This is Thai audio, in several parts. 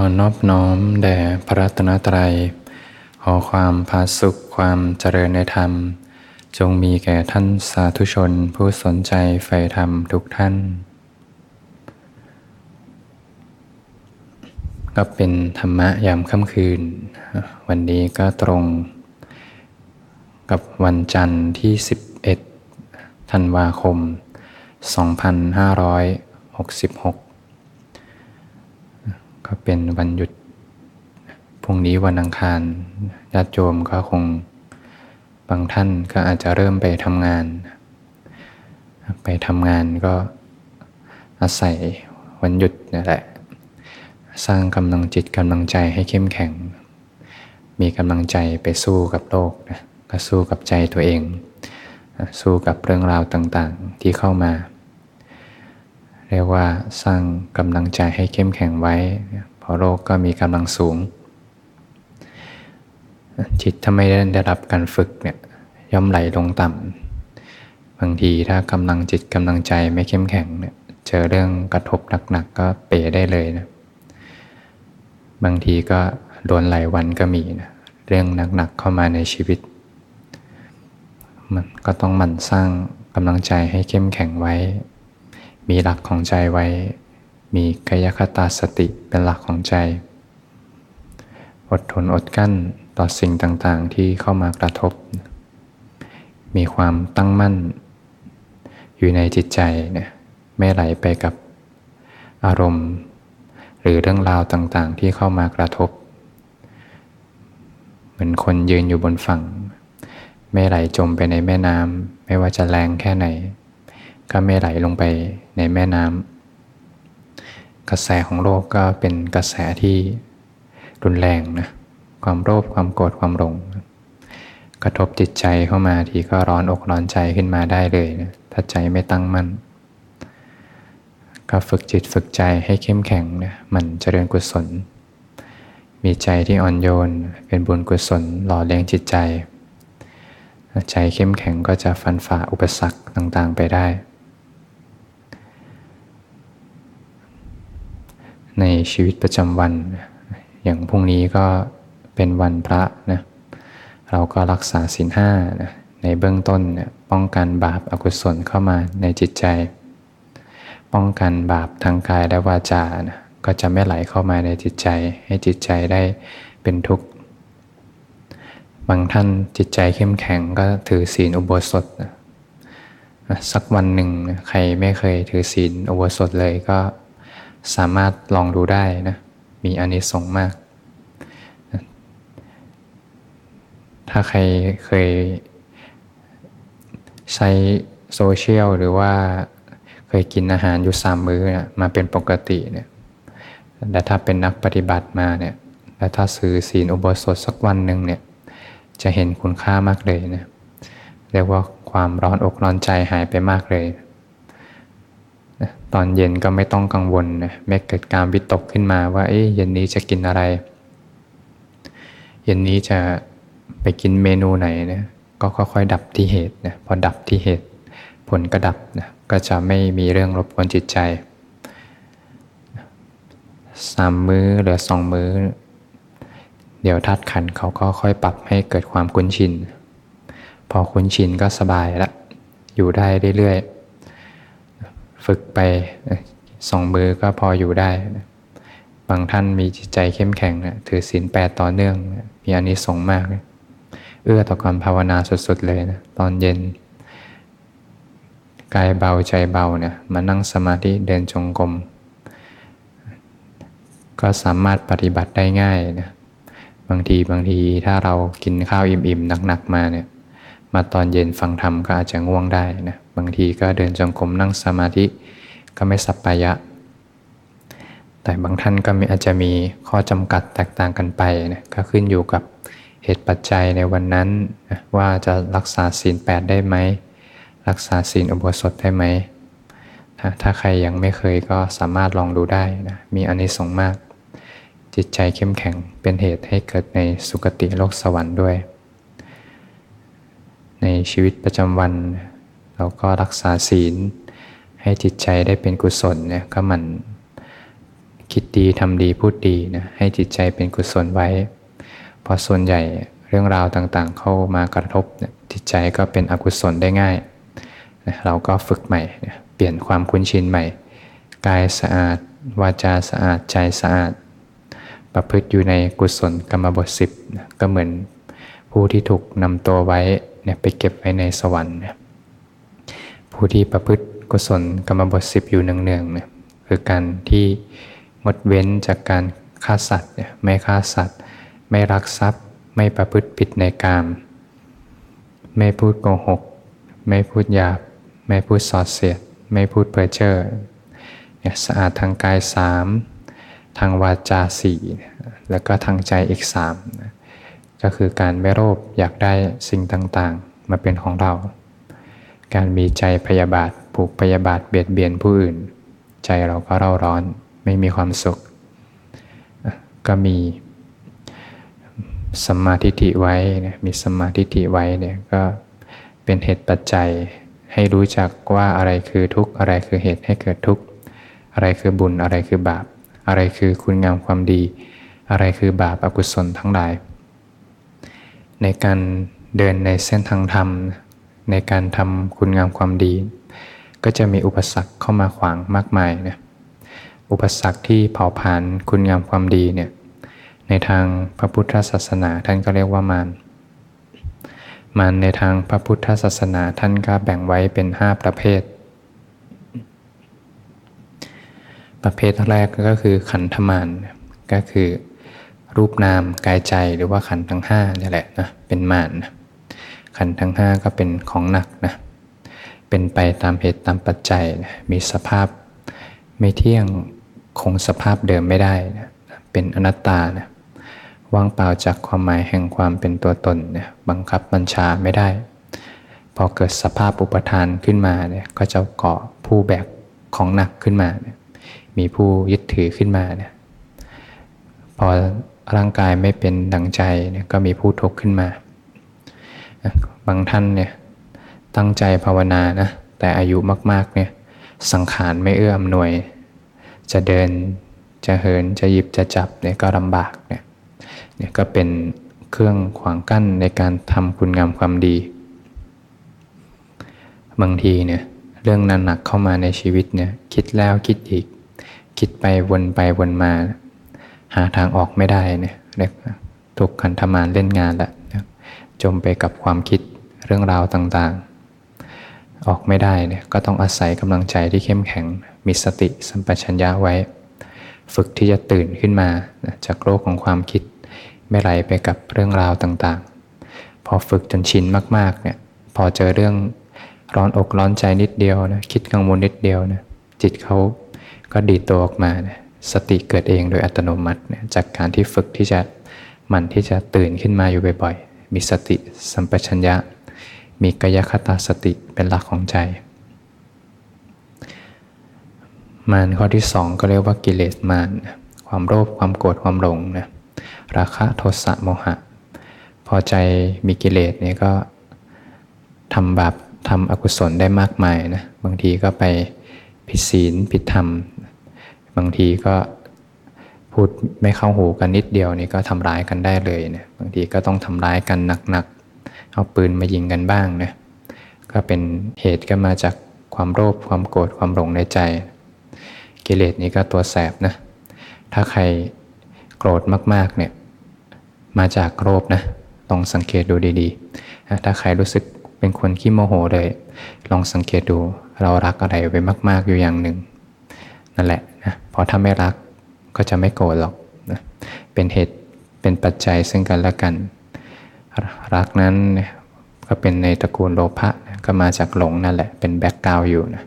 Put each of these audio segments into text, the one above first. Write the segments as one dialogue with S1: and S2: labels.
S1: อนอบน้อมแด่พระรัตนตรัย ขอความพาสุขความเจริญในธรรม จงมีแก่ท่านสาธุชนผู้สนใจใฝ่ธรรมทุกท่าน ก็เป็นธรรมะยามค่ำคืน วันนี้ก็ตรงกับวันจันทร์ที่ 11 ธันวาคม 2566 ก็เป็นวันหยุดพรุ่งนี้วันอังคารญาติโยมก็คงบางท่านก็อาจจะเริ่มไปทำงาน ไปทำงานก็อาศัยวันหยุดนี่แหละ สร้างกำลังจิตกำลังใจให้เข้มแข็ง มีกำลังใจไปสู้กับโลกนะก็สู้กับใจตัวเอง สู้กับเรื่องราวต่างๆที่เข้ามา เรียกว่าสร้างกำลังใจให้เข้มแข็งไว้ เพราะโลกก็มีกำลังสูง จิตถ้าไม่ได้รับการฝึกเนี่ยย่อมไหลลงต่ำบางทีถ้ากำลังจิตกำลังใจไม่เข้มแข็งเนี่ยเจอเรื่องกระทบหนักๆก็เป๋ได้เลยนะบางทีก็โดนหลายวันก็มีนะเรื่องหนักๆเข้ามาในชีวิต มันก็ต้องหมั่นสร้างกำลังใจให้เข้มแข็งไว้ มีหลักของใจไว้ มีกายคตาสติเป็นหลักของใจ อดทนอดกั้นต่อสิ่งต่างๆที่เข้ามากระทบ มีความตั้งมั่น อยู่ในจิตใจเนี่ยไม่ไหลไปกับอารมณ์ หรือเรื่องราวต่างๆที่เข้ามากระทบ เหมือนคนยืนอยู่บนฝั่ง ไม่ไหลจมไปในแม่น้ำไม่ว่าจะแรงแค่ไหน ก็ไม่ไหลลงไปในแม่น้ำกระแสของโลกก็เป็นกระแสที่รุนแรงนะความโลภความโกรธความหลง กระทบจิตใจเข้ามาทีก็ร้อนอกร้อนใจขึ้นมาได้เลยนะถ้าใจไม่ตั้งมั่นก็ฝึกจิตฝึกใจให้เข้มแข็งนะมันเจริญกุศล มีใจที่อ่อนโยน เป็นบุญกุศลหล่อเลี้ยงจิตใจ ใจเข้มแข็งก็จะฟันฝ่าอุปสรรคต่างๆไปได้ ในชีวิตประจำวัน อย่างพรุ่งนี้ก็เป็นวันพระนะเราก็รักษาศีลห้านะในเบื้องต้นป้องกันบาปอากุศลเข้ามาในจิตใจ ป้องกันบาปทางกายและวาจานะก็จะไม่ไหลเข้ามาในจิตใจ ให้จิตใจได้เป็นทุกข์ บางท่านจิตใจเข้มแข็งก็ถือศีลอุโบสถนะสักวันหนึ่งใครไม่เคยถือศีลอุโบสถเลยก็ สามารถลองดูได้นะ มีอานิสงส์มาก ถ้าใครเคยใช้โซเชียลหรือว่าเคยกินอาหารอยู่สามมื้อนะมาเป็นปกติเนี่ย และถ้าเป็นนักปฏิบัติมาเนี่ย และถ้าซื้อศีลอุโบสถสักวันหนึ่งเนี่ย จะเห็นคุณค่ามากเลยนะ เรียกว่าความร้อนอกร้อนใจหายไปมากเลย ตอนเย็นก็ไม่ต้องกังวลนะไม่เกิดการวิตกขึ้นมาว่าเอ๊ะเย็นนี้จะกินอะไร เย็นนี้จะไปกินเมนูไหนนะก็ค่อยๆดับที่เหตุนะพอดับที่เหตุ ผลก็ดับนะก็จะไม่มีเรื่องรบกวนจิตใจสามมื้อหรือสองมื้อ เดี๋ยวทัดขันเขาก็ค่อยปรับให้เกิดความคุ้นชิน พอคุ้นชินก็สบายละ อยู่ได้เรื่อยๆ ฝึกไปสองมือก็พออยู่ได้ บางท่านมีจิตใจเข้มแข็งนะถือศีลแปดต่อเนื่องมีอันนี้ส่งมากเอื้อต่อการภาวนาสุดๆเลยนะตอนเย็น กายเบาใจเบาเนี่ยมานั่งสมาธิเดินจงกรมก็สามารถปฏิบัติได้ง่ายนะบางทีบางทีถ้าเรากินข้าวอิ่มๆหนักๆมาเนี่ยมาตอนเย็นฟังธรรมก็อาจจะง่วงได้นะ บางทีก็เดินจงกรมนั่งสมาธิก็ไม่สัปปายะ แต่บางท่านก็มีอาจจะมีข้อจำกัดแตกต่างกันไปนะก็ขึ้นอยู่กับเหตุปัจจัยในวันนั้นนะว่าจะรักษาศีลแปดได้ไหม รักษาศีลอุโบสถได้ไหมถ้าถ้าใครยังไม่เคยก็สามารถลองดูได้นะมีอานิสงส์มาก จิตใจเข้มแข็งเป็นเหตุให้เกิดในสุคติโลกสวรรค์ด้วย ในชีวิตประจำวัน เราก็รักษาศีล ให้จิตใจได้เป็นกุศลเนี่ยก็มันคิดดีทำดีพูดดีนะให้จิตใจเป็นกุศลไว้พอส่วนใหญ่เรื่องราวต่างๆ เข้ามากระทบนะจิตใจก็เป็นอกุศลได้ง่ายนะเราก็ฝึกใหม่นะเปลี่ยนความคุ้นชินใหม่ กายสะอาด วาจาสะอาดใจสะอาด ประพฤติอยู่ในกุศลกรรมบทสิบนะก็เหมือนผู้ที่ถูกนำตัวไว้เนี่ยไปเก็บไว้ในสวรรค์นะ ผู้ที่ประพฤติกุศลกรรมบทสิบอยู่เนืองๆเนี่ยคือการที่งดเว้นจากการฆ่าสัตว์ไม่ฆ่าสัตว์ ไม่รักทรัพย์ ไม่ประพฤติผิดในกาม ไม่พูดโกหก ไม่พูดหยาบ ไม่พูดสอดเสียด ไม่พูดเพ้อเจ้อเนี่ยสะอาดทางกายสามทางวาจาสี่แล้วก็ทางใจอีกสามก็คือการไม่โลภอยากได้สิ่งต่างๆ มาเป็นของเรา การมีใจพยาบาทผูกพยาบาทเบียดเบียนผู้อื่น ใจเราก็เร่าร้อนไม่มีความสุข ก็มีสมาธิฏฐิไว้นะมีสมาธิฏฐิไว้เนี่ยก็เป็นเหตุปัจจัยให้รู้จักว่าอะไรคือทุกข์อะไรคือเหตุให้เกิดทุกข์อะไรคือบุญอะไรคือบาป อะไรคือคุณงามความดี อะไรคือบาปอกุศลทั้งหลาย ในการเดินในเส้นทางธรรม ในการทำคุณงามความดี ก็จะมีอุปสรรคเข้ามาขวางมากมายนะอุปสรรคที่เผาผลาญคุณงามความดีเนี่ยในทางพระพุทธศาสนาท่านก็เรียกว่ามารมารในทางพระพุทธศาสนาท่านก็แบ่งไว้เป็น 5 ประเภท ประเภทแรกก็คือขันธมารก็คือรูปนามกายใจหรือว่าขันทั้ง5นี่แหละนะเป็นมารนะ ขันทั้ง 5 ก็เป็นของหนักนะเป็นไปตามเหตุตามปัจจัยนะมีสภาพไม่เที่ยงคงสภาพเดิมไม่ได้นะเป็นอนัตตานะว่างเปล่าจากความหมายแห่งความเป็นตัวตนเนี่ยบังคับบัญชาไม่ได้ พอเกิดสภาพอุปทานขึ้นมาเนี่ยก็จะเกาะผู้แบกของหนักขึ้นมาเนี่ยมีผู้ยึดถือขึ้นมาเนี่ยพอร่างกายไม่เป็นดังใจเนี่ยก็มีผู้ทุกข์ขึ้นมา บางท่านเนี่ยตั้งใจภาวนานะแต่อายุมากๆเนี่ยสังขารไม่เอื้ออำนวย จะเดินจะเหินจะหยิบจะจับเนี่ยก็ลำบากเนี่ยเนี่ยก็เป็นเครื่องขวางกั้นในการทำคุณงามความดี บางทีเนี่ยเรื่องนั้นหนักเข้ามาในชีวิตเนี่ยคิดแล้วคิดอีก คิดไปวนไปวนมา หาทางออกไม่ได้เนี่ยเรียกถูกขันธมารเล่นงานละ จมไปกับความคิดเรื่องราวต่างๆ ออกไม่ได้เนี่ยก็ต้องอาศัยกำลังใจที่เข้มแข็ง มีสติสัมปชัญญะไว้ ฝึกที่จะตื่นขึ้นมาจากโลกของความคิด ไม่ไหลไปกับเรื่องราวต่างๆ พอฝึกจนชินมากๆเนี่ยพอเจอเรื่องร้อนอกร้อนใจนิดเดียวนะคิดกังวลนิดเดียวนะจิตเขาก็ดีตัวออกมานะสติเกิดเองโดยอัตโนมัตินะจากการที่ฝึกที่จะมันที่จะตื่นขึ้นมาอยู่บ่อยๆ มีสติสัมปชัญญะ มีกายคตาสติเป็นหลักของใจ มานข้อที่สองก็เรียกว่ากิเลสมานความโลภความโกรธความหลงนะราคะโทสะโมหะ พอใจมีกิเลสเนี่ยก็ทำบาปทำอกุศลได้มากมายนะบางทีก็ไปผิดศีลผิดธรรม บางทีก็ พูดไม่เข้าหูกันนิดเดียวนี่ก็ทำร้ายกันได้เลยนะบางทีก็ต้องทำร้ายกันหนักๆ เอาปืนมายิงกันบ้างนะก็เป็นเหตุก็มาจากความโลภความโกรธความหลงในใจ กิเลสนี้ก็ตัวแสบนะถ้าใครโกรธมากๆเนี่ยมาจากโลภนะลองสังเกตดูดีๆ ถ้าใครรู้สึกเป็นคนขี้โมโหเลย ลองสังเกตดูเรารักอะไรไว้มาก ๆอยู่อย่างหนึ่ง นั่นแหละนะพอถ้าไม่รัก ก็จะไม่โกรธหรอกนะเป็นเหตุเป็นปัจจัยซึ่งกันและกัน รักนั้นก็เป็นในตระกูลโลภะก็มาจากหลงนั่นแหละเป็นแบ็กกราวอยู่นะ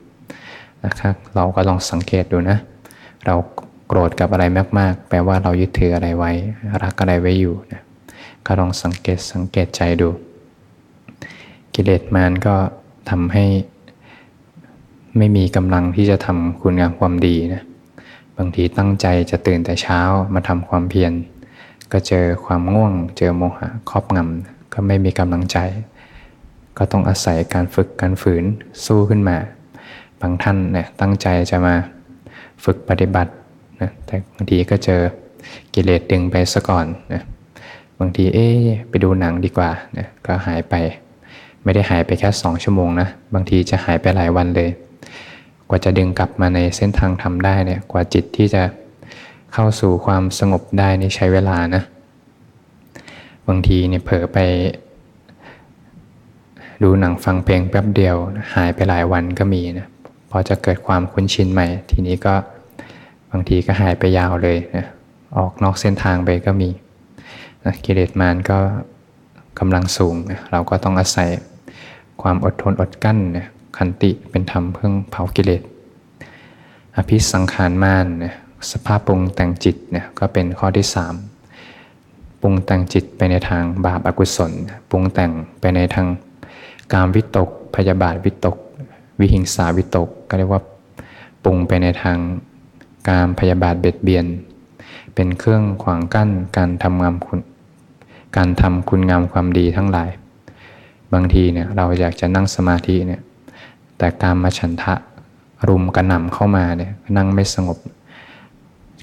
S1: นะครับเราก็ลองสังเกตดูนะ เราโกรธกับอะไรมาก ๆ แปลว่าเรายึดถืออะไรไว้ รักอะไรไว้อยู่นะก็ลองสังเกตสังเกตใจดู กิเลสมารก็ทำให้ไม่มีกำลังที่จะทำคุณงามความดีนะ บางทีตั้งใจจะตื่นแต่เช้ามาทำความเพียรก็เจอความง่วง เจอโมหะครอบงำก็ไม่มีกำลังใจ ก็ต้องอาศัยการฝึกการฝืนสู้ขึ้นมา บางท่านเนี่ยตั้งใจจะมาฝึกปฏิบัตินะแต่บางทีก็เจอกิเลสดึงไปซะก่อนนะบางทีเอ๊ไปดูหนังดีกว่านะก็หายไป ไม่ได้หายไปแค่สองชั่วโมงนะ บางทีจะหายไปหลายวันเลย กว่าจะดึงกลับมาในเส้นทางทำได้เนี่ยกว่าจิตที่จะเข้าสู่ความสงบได้นี่ใช้เวลานะบางทีเนี่ยเผลอไป ดูหนังฟังเพลงแป๊บเดียว หายไปหลายวันก็มีนะพอจะเกิดความคุ้นชินใหม่ ทีนี้ก็บางทีก็หายไปยาวเลยนะออกนอกเส้นทางไปก็มีนะกิเลสมารก็กำลังสูงนะเราก็ต้องอาศัยความอดทนอดกั้นนะ ขันติเป็นธรรมเพื่อเผากิเลสอภิสังขารมานเนะสภาพปรุงแต่งจิตเนี่ยก็เป็นข้อที่สามปรุงแต่งจิตไปในทางบาปอกุศล ปรุงแต่งไปในทางการวิตก พยาบาทวิตก วิหิงสาวิตก ก็เรียกว่าปรุงไปในทางการพยาบาทเบียดเบียน เป็นเครื่องขวางกั้นการทำงามคุณการทำคุณงามความดีทั้งหลาย บางทีเนี่ยเราอยากจะนั่งสมาธิเนี่ย แต่การมาฉันทะรุมกระหน่ำเข้ามาเนี่ยนั่งไม่สงบ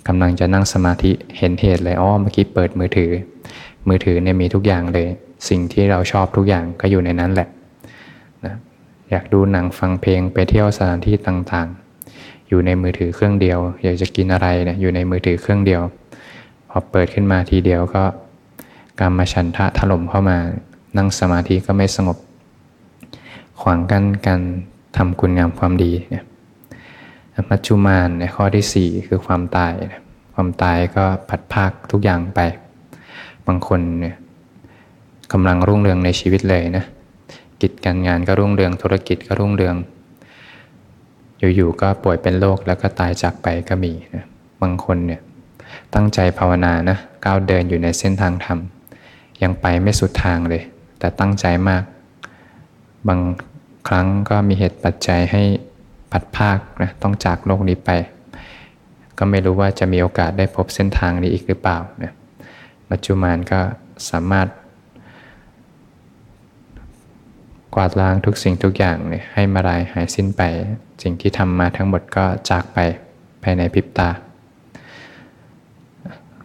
S1: กำลังจะนั่งสมาธิเห็นเหตุเลยอ๋อเมื่อกี้เปิดมือถือ มือถือเนี่ยมีทุกอย่างเลย สิ่งที่เราชอบทุกอย่างก็อยู่ในนั้นแหละนะอยากดูหนังฟังเพลงไปเที่ยวสถานที่ต่างๆ อยู่ในมือถือเครื่องเดียว อยากจะกินอะไรเนี่ยอยู่ในมือถือเครื่องเดียว พอเปิดขึ้นมาทีเดียวก็การมาฉันทะถล่มเข้ามา นั่งสมาธิก็ไม่สงบ ขวางกั้นการ ทำคุณงามความดีเนี่ยมัจจุมานในข้อที่สี่คือความตายความตายก็ผัดภาคทุกอย่างไป บางคนเนี่ยกำลังรุ่งเรืองในชีวิตเลยนะกิจการงานก็รุ่งเรืองธุรกิจก็รุ่งเรือง อยู่ๆก็ป่วยเป็นโรคแล้วก็ตายจากไปก็มีนะบางคนเนี่ยตั้งใจภาวนานะก้าวเดินอยู่ในเส้นทางธรรมยังไปไม่สุดทางเลย แต่ตั้งใจมาก บาง ครั้งก็มีเหตุปัจจัยให้พัดภาคนะต้องจากโลกนี้ไป ก็ไม่รู้ว่าจะมีโอกาสได้พบเส้นทางนี้อีกหรือเปล่านะปัจจุบันก็สามารถ กวาดล้างทุกสิ่งทุกอย่างเนี่ยให้มาลายหายสิ้นไป สิ่งที่ทำมาทั้งหมดก็จากไปภายในพริบตา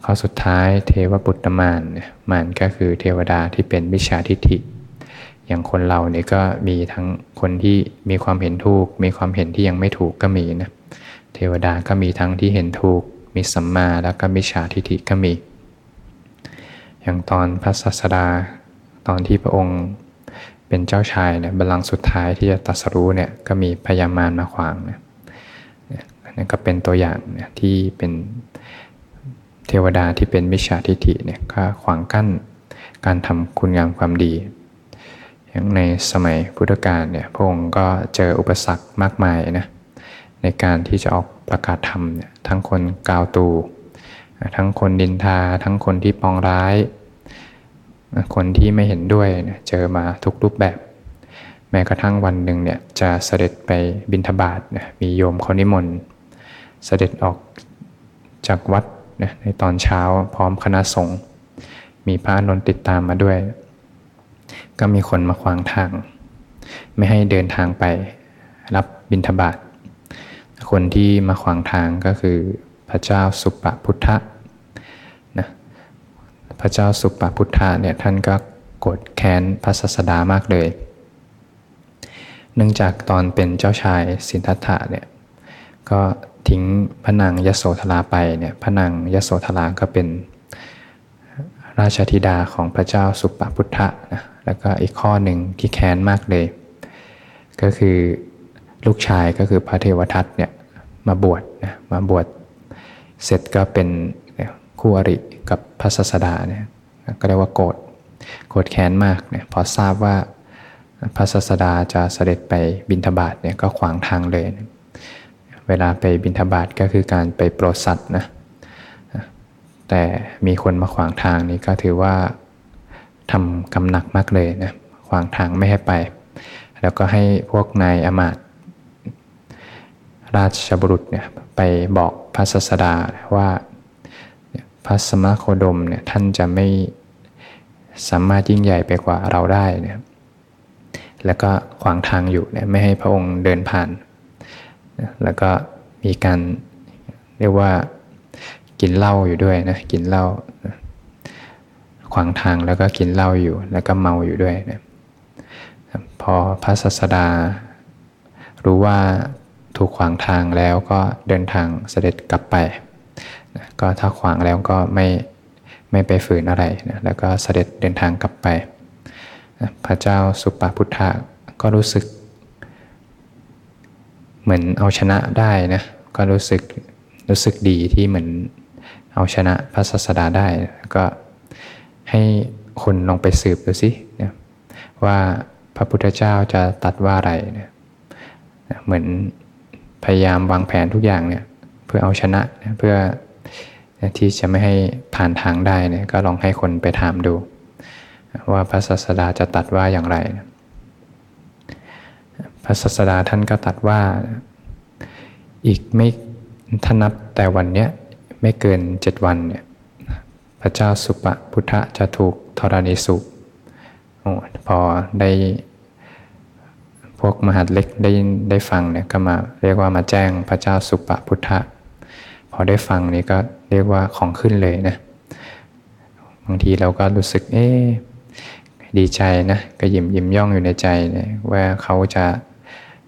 S1: ข้อสุดท้ายเทวปุตตมานเนี่ยมานก็คือเทวดาที่เป็นมิจฉาทิฏฐิ อย่างคนเราเนี่ยก็มีทั้งคนที่มีความเห็นถูก มีความเห็นที่ยังไม่ถูกก็มีนะเทวดาก็มีทั้งที่เห็นถูก มีสัมมาแล้วก็มิจฉาทิฏฐิก็มี อย่างตอนพระศาสดาตอนที่พระองค์เป็นเจ้าชายเนี่ยบัลลังก์สุดท้ายที่จะตัสรู้เนี่ยก็มีพญามารมาขวางนะนี่ก็เป็นตัวอย่างเนี่ยที่เป็นเทวดาที่เป็นมิจฉาทิฏฐิเนี่ยก็ขวางกั้นการทำคุณงามความดี อย่างในสมัยพุทธกาลเนี่ยพระองค์ก็เจออุปสรรคมากมายนะในการที่จะออกประกาศธรรมเนี่ยทั้งคนกาวตู ทั้งคนดินทา ทั้งคนที่ปองร้าย คนที่ไม่เห็นด้วยเนี่ยเจอมาทุกรูปแบบ แม้กระทั่งวันหนึ่งเนี่ยจะเสด็จไปบิณฑบาตมีโยมเขานิมนต์เสด็จออกจากวัดในตอนเช้าพร้อมคณะสงฆ์มีพระนนติดตามมาด้วย ก็มีคนมาขวางทาง ไม่ให้เดินทางไปรับบิณฑบาตคนที่มาขวางทางก็คือพระเจ้าสุปพุทธะนะพระเจ้าสุปพุทธะเนี่ยท่านก็โกรธแค้นพระศาสดามากเลย เนื่องจากตอนเป็นเจ้าชายสินทัตถะเนี่ยก็ทิ้งพระนางยโสธราไปเนี่ยพระนางยโสธราก็เป็นราชธิดาของพระเจ้าสุปพุทธะนะ แล้วก็อีกข้อหนึ่งที่แค้นมากเลย ก็คือลูกชายก็คือพระเทวทัตเนี่ยมาบวชนะมาบวชเสร็จก็เป็นคู่อริกับพระศาสดาเนี่ยก็เรียกว่าโกรธโกรธแค้นมากเนี่ยพอทราบว่าพระศาสดาจะเสด็จไปบิณฑบาตเนี่ยก็ขวางทางเลย เวลาไปบิณฑบาตก็คือการไปโปรดสัตว์นะแต่มีคนมาขวางทางนี้ก็ถือว่า ทำกำหนักมากเลยนะขวางทางไม่ให้ไป แล้วก็ให้พวกนายอมาตราชบุรุษเนี่ยไปบอกพระศาสดาว่าพระสมณโคดมเนี่ยท่านจะไม่สามารถยิ่งใหญ่ไปกว่าเราได้เนี่ยแล้วก็ขวางทางอยู่เนี่ยไม่ให้พระองค์เดินผ่าน แล้วก็มีการเรียกว่ากินเหล้าอยู่ด้วยนะกินเหล้า ขวางทางแล้วก็กินเหล้าอยู่ แล้วก็เมาอยู่ด้วยนะพอพระศาสดา รู้ว่าถูกขวางทางแล้วก็เดินทางเสด็จกลับไปนะก็ถ้าขวางแล้วก็ไม่ไม่ไปฝืนอะไรนะแล้วก็เสด็จเดินทางกลับไปนะพระเจ้าสุปาพุทธะก็รู้สึก เหมือนเอาชนะได้นะก็รู้สึกรู้สึกดีที่เหมือนเอาชนะพระศาสดาได้ก็ ให้คนลองไปสืบดูสินะว่าพระพุทธเจ้าจะตัดว่าอะไรนะเหมือนพยายามวางแผนทุกอย่างเนี่ยเพื่อเอาชนะนะเพื่อที่จะไม่ให้ผ่านทางได้เนี่ยก็ลองให้คนไปถามดู ว่าพระศาสดาจะตัดว่าอย่างไรนะพระศาสดาท่านก็ตัดว่า อีกไม่ถ้านับแต่วันเนี้ยไม่เกินเจ็ดวันเนี่ย พระเจ้าสุปพุทธะจะถูกธรณีสุพอได้พวกมหาเล็กได้ได้ฟังเนี่ยก็มาเรียกว่ามาแจ้งพระเจ้าสุปพุทธะพอได้ฟังนี่ก็เรียกว่าของขึ้นเลยนะบางทีเราก็รู้สึกเอ๊ดีใจนะก็ยิ้มยิ้มย่องอยู่ในใจเนี่ยว่าเขาจะ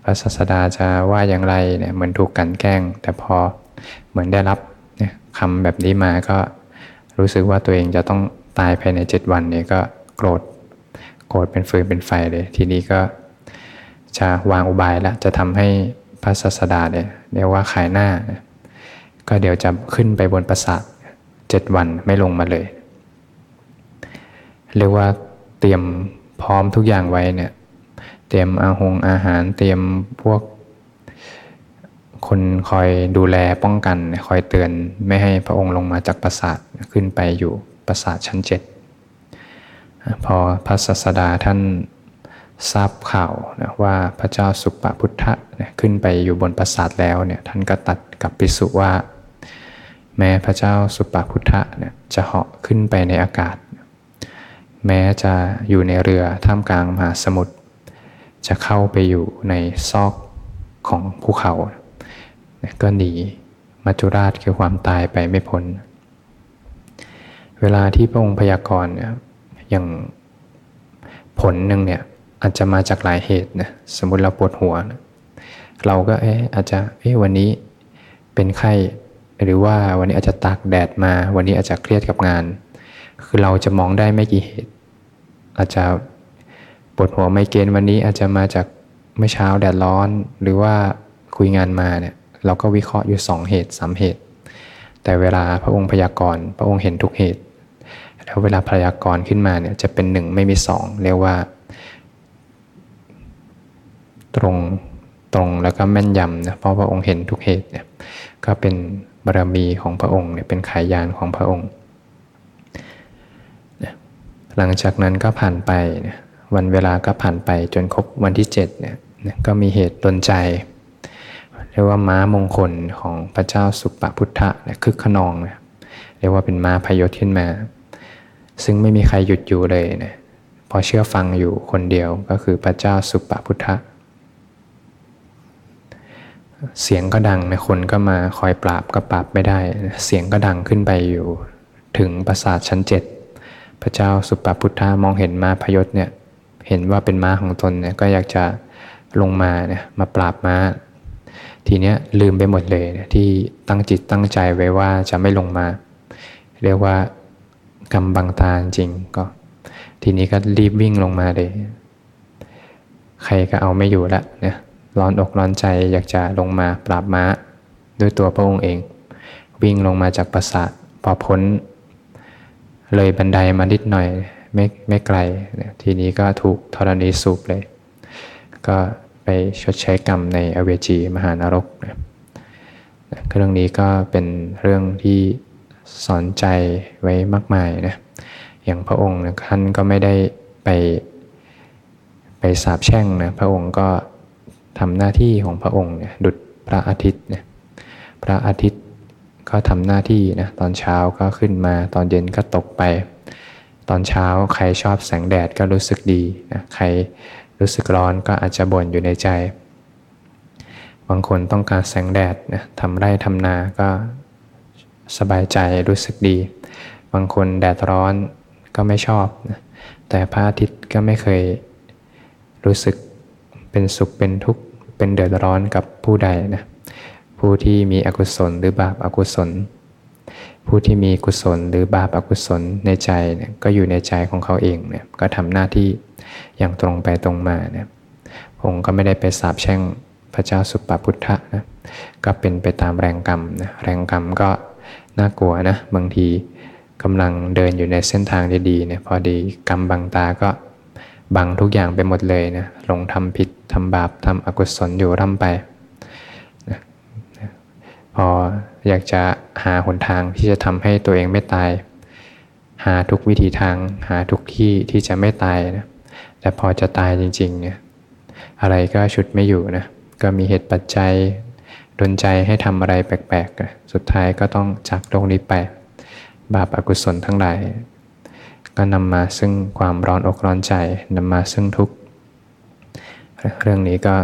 S1: พระศาสดาจะว่าอย่างไรเนี่ยเหมือนถูกกันแกล้ง แต่พอเหมือนได้รับคำแบบนี้มาก็ รู้สึกว่าตัวเองจะต้องตายภายในเจ็ดวันเนี่ยก็โกรธโกรธเป็นฟืนเป็นไฟเลย ทีนี้ก็จะวางอุบายแล้วจะทำให้พระศาสดาเนี่ยเรียกว่าขายหน้า ก็เดี๋ยวจะขึ้นไปบนปราสาทเจ็ดวันไม่ลงมาเลยเรียกว่าเตรียมพร้อมทุกอย่างไว้เนี่ย เตรียมอาหงอาหารเตรียมพวก คนคอยดูแลป้องกัน คอยเตือนไม่ให้พระองค์ลงมาจากปราสาทขึ้นไปอยู่ปราสาทชั้นเจ็ดพอพระศาสดาท่านทราบข่าวนะว่าพระเจ้าสุปพุทธะนะขึ้นไปอยู่บนปราสาทแล้วเนี่ยท่านก็ตัดกับปิสุว่า แม้พระเจ้าสุปพุทธะเนี่ยจะเหาะขึ้นไปในอากาศ แม้จะอยู่ในเรือท่ามกลางมหาสมุทรจะเข้าไปอยู่ในซอกของภูเขา ก็หนีมัจจุราชคือความตายไปไม่พ้น เวลาที่พระองค์พยากรณ์เนี่ยอย่างผลหนึ่งเนี่ยอาจจะมาจากหลายเหตุนะสมมติเราปวดหัวนะเราก็เอ๊ะอาจจะเอ๊ะวันนี้เป็นไข้หรือว่าวันนี้อาจจะตากแดดมา วันนี้อาจจะเครียดกับงาน คือเราจะมองได้ไม่กี่เหตุ อาจจะปวดหัวไมเกรนวันนี้อาจจะมาจากเมื่อเช้าแดดร้อน หรือว่าคุยงานมาเนี่ย เราก็วิเคราะห์อยู่สองเหตุสามเหตุ แต่เวลาพระองค์พยากรณ์พระองค์เห็นทุกเหตุ แล้วเวลาพยากรณ์ขึ้นมาเนี่ยจะเป็นหนึ่งไม่มีสองเรียกว่า ตรงตรงแล้วก็แม่นยำนะเพราะพระองค์เห็นทุกเหตุเนี่ยก็เป็นบารมีของพระองค์เนี่ยเป็นขายยานของพระองค์ หลังจากนั้นก็ผ่านไปวันเวลาก็ผ่านไปจนครบวันที่7เนี่ยก็มีเหตุดนใจ เรียกว่าม้ามงคลของพระเจ้าสุปพุทธะเนี่ยคึกขนองเนี่ยเรียกว่าเป็นม้าพยศขึ้นมา ซึ่งไม่มีใครหยุดอยู่เลยนะพอเชื่อฟังอยู่คนเดียวก็คือพระเจ้าสุปพุทธะ เสียงก็ดังนะคนก็มาคอยปราบก็ปราบไม่ได้ เสียงก็ดังขึ้นไปอยู่ ถึงปราสาทชั้นเจ็ดพระเจ้าสุปพุทธามองเห็นม้าพยศเนี่ยเห็นว่าเป็นม้าของตนเนี่ยก็อยากจะลงมาเนี่ยมาปราบม้า ทีเนี้ยลืมไปหมดเลยที่ตั้งจิตตั้งใจไว้ว่าจะไม่ลงมา เรียกว่ากำบังตาจริงก็ ทีนี้ก็รีบวิ่งลงมาเลย ใครก็เอาไม่อยู่ละเนี่ยร้อนอกร้อนใจอยากจะลงมาปราบม้า ด้วยตัวพระองค์เอง วิ่งลงมาจากปราสาทพอพ้น เลยบันไดมานิดหน่อยไม่ไม่ไกล ทีนี้ก็ถูกธรณีสูบเลย ก็ ไปชดใช้กรรมในอเวจีมหานรกนะเรื่องนี้ก็เป็นเรื่องที่สอนใจไว้มากมายนะอย่างพระองค์ท่านก็ไม่ได้ไปไปสาบแช่งนะพระองค์ก็ทำหน้าที่ของพระองค์เนี่ยดุจพระอาทิตย์เนี่ยพระอาทิตย์ก็ทำหน้าที่นะตอนเช้าก็ขึ้นมาตอนเย็นก็ตกไป ตอนเช้าใครชอบแสงแดดก็รู้สึกดีนะใคร รู้สึกร้อนก็อาจจะบ่นอยู่ในใจ บางคนต้องการแสงแดดนะทำไร่ทำนาก็สบายใจรู้สึกดี บางคนแดดร้อนก็ไม่ชอบนะแต่พระอาทิตย์ก็ไม่เคยรู้สึกเป็นสุขเป็นทุกข์เป็นเดือดร้อนกับผู้ใดนะผู้ที่มีอกุศลหรือบาปอากุศล ผู้ที่มีกุศลหรือบาปอากุศลในใจเนี่ยก็อยู่ในใจของเขาเองเนี่ยก็ทำหน้าที่อย่างตรงไปตรงมาเนี่ยผมก็ไม่ได้ไปสาบแช่งพระเจ้าสุปปพุทธะนะก็เป็นไปตามแรงกรรมนะแรงกรรมก็น่ากลัวนะบางทีกำลังเดินอยู่ในเส้นทางดีๆเนี่ยพอดีกรรมบังตาก็บังทุกอย่างไปหมดเลยนะลงทำผิดทำบาปทำอกุศลอยู่ร่ำไปนะพออยากจะหาหนทางที่จะทำให้ตัวเองไม่ตาย หาทุกวิธีทาง หาทุกที่ที่จะไม่ตายนะแต่พอจะตายจริงๆเนี่ยอะไรก็ชุดไม่อยู่นะก็มีเหตุปัจจัยดนใจให้ทำอะไรแปลกๆ สุดท้ายก็ต้องจากโลกนี้ไป บาปอากุศลทั้งหลาย ก็นำมาซึ่งความร้อนอกร้อนใจนำมาซึ่งทุกข์เรื่องนี้ก็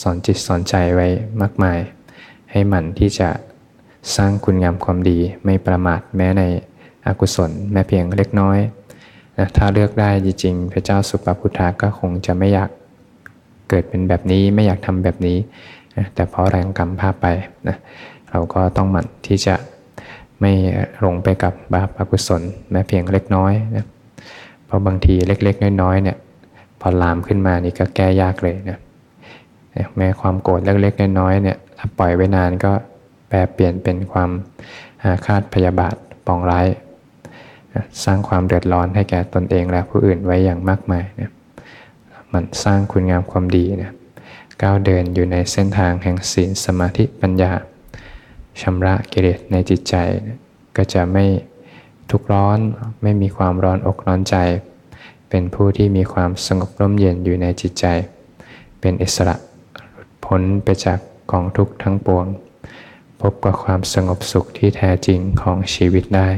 S1: สอนจิตสอนใจไว้มากมาย ให้หมั่นที่จะ สร้างคุณงามความดีไม่ประมาทแม้ในอกุศลแม้เพียงเล็กน้อยนะถ้าเลือกได้จริงๆพระเจ้าสุปพุทธาก็คงจะไม่อยากเกิดเป็นแบบนี้ไม่อยากทำแบบนี้นะแต่เพราะแรงกรรมพาไปนะเราก็ต้องหมั่นที่จะไม่หลงไปกับบาปอกุศลแม้เพียงเล็กน้อยนะเพราะบางทีเล็กๆ น้อยๆเนี่ยพอลามขึ้นมานี่ก็แก้ยากเลยนะแม้ความโกรธเล็กๆ น้อยๆเนี่ยถ้าปล่อยไว้นานก็ แปลเปลี่ยนเป็นความอาฆาตพยาบาทปองร้าย สร้างความเดือดร้อนให้แก่ตนเองและผู้อื่นไว้อย่างมากมายนะมันสร้างคุณงามความดีนะก้าวเดินอยู่ในเส้นทางแห่งศีลสมาธิปัญญาชำระกิเลสในจิตใจนะก็จะไม่ทุกร้อนไม่มีความร้อนอกร้อนใจ เป็นผู้ที่มีความสงบร่มเย็นอยู่ในจิตใจ เป็นอิสระพ้นไปจากกองทุกข์ทั้งปวง พบกับความสงบสุขที่แท้จริงของชีวิตได้